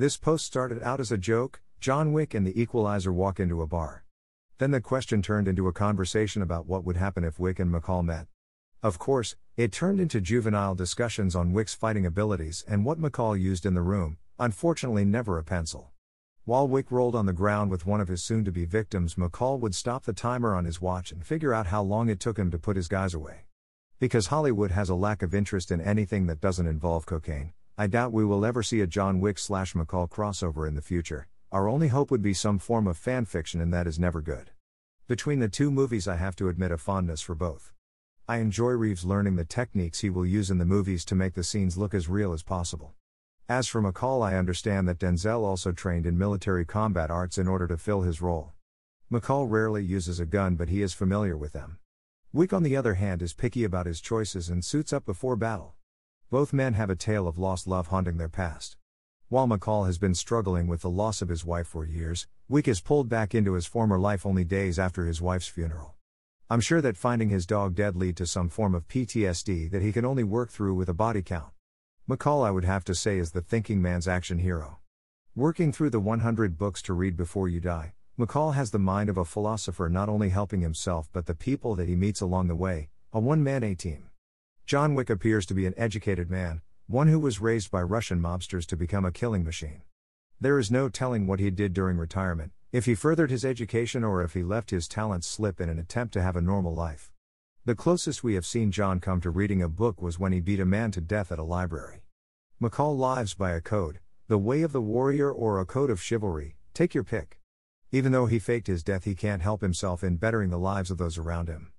This post started out as a joke John Wick and the Equalizer walk into a bar. Then the question turned into a conversation about what would happen if Wick and McCall met. Of course, it turned into juvenile discussions on Wick's fighting abilities and what McCall used in the room, unfortunately, never a pencil. While Wick rolled on the ground with one of his soon to be victims, McCall would stop the timer on his watch and figure out how long it took him to put his guys away. Because Hollywood has a lack of interest in anything that doesn't involve cocaine, I doubt we will ever see a John Wick slash McCall crossover in the future. Our only hope would be some form of fan fiction, and that is never good. Between the two movies, I have to admit a fondness for both. I enjoy Reeves learning the techniques he will use in the movies to make the scenes look as real as possible. As for McCall, I understand that Denzel also trained in military combat arts in order to fill his role. McCall rarely uses a gun, but he is familiar with them. Wick, on the other hand, is picky about his choices and suits up before battle. Both men have a tale of lost love haunting their past. While McCall has been struggling with the loss of his wife for years, Wick is pulled back into his former life only days after his wife's funeral. I'm sure that finding his dog dead lead to some form of PTSD that he can only work through with a body count. McCall, I would have to say, is the thinking man's action hero. Working through the 100 books to read before you die, McCall has the mind of a philosopher not only helping himself but the people that he meets along the way, a one man A team. John Wick appears to be an educated man, one who was raised by Russian mobsters to become a killing machine. There is no telling what he did during retirement, if he furthered his education or if he left his talents slip in an attempt to have a normal life. The closest we have seen John come to reading a book was when he beat a man to death at a library. McCall lives by a code, the way of the warrior or a code of chivalry, take your pick. Even though he faked his death, he can't help himself in bettering the lives of those around him.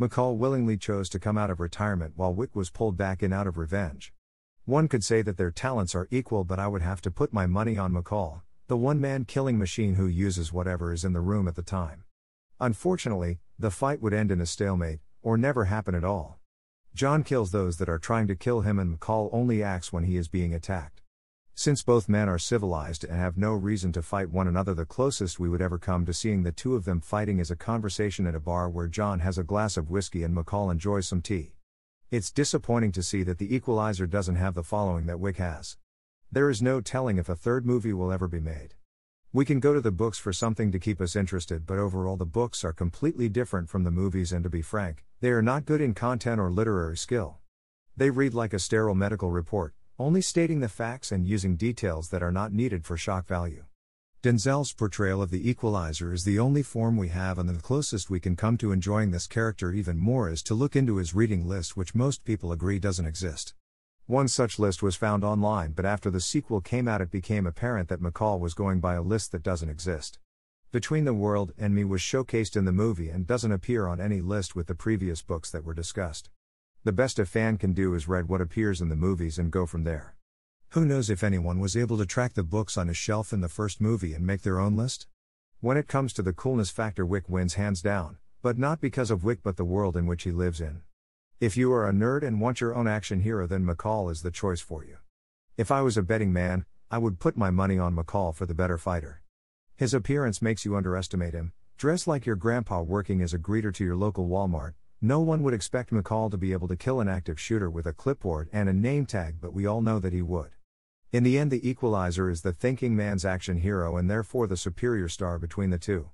McCall willingly chose to come out of retirement while Wick was pulled back in out of revenge. One could say that their talents are equal, but I would have to put my money on McCall, the one man killing machine who uses whatever is in the room at the time. Unfortunately, the fight would end in a stalemate, or never happen at all. John kills those that are trying to kill him, and McCall only acts when he is being attacked. Since both men are civilized and have no reason to fight one another, the closest we would ever come to seeing the two of them fighting is a conversation at a bar where John has a glass of whiskey and McCall enjoys some tea. It's disappointing to see that the equalizer doesn't have the following that Wick has. There is no telling if a third movie will ever be made. We can go to the books for something to keep us interested, but overall, the books are completely different from the movies, and to be frank, they are not good in content or literary skill. They read like a sterile medical report, only stating the facts and using details that are not needed for shock value. Denzel's portrayal of the Equalizer is the only form we have, and the closest we can come to enjoying this character even more is to look into his reading list, which most people agree doesn't exist. One such list was found online, but after the sequel came out, it became apparent that McCall was going by a list that doesn't exist. Between the World and Me was showcased in the movie and doesn't appear on any list with the previous books that were discussed. The best a fan can do is read what appears in the movies and go from there. Who knows if anyone was able to track the books on his shelf in the first movie and make their own list? When it comes to the coolness factor, Wick wins hands down, but not because of Wick but the world in which he lives in. If you are a nerd and want your own action hero, then McCall is the choice for you. If I was a betting man, I would put my money on McCall for the better fighter. His appearance makes you underestimate him, dress like your grandpa working as a greeter to your local Walmart, no one would expect McCall to be able to kill an active shooter with a clipboard and a name tag, but we all know that he would. In the end, the equalizer is the thinking man's action hero and therefore the superior star between the two.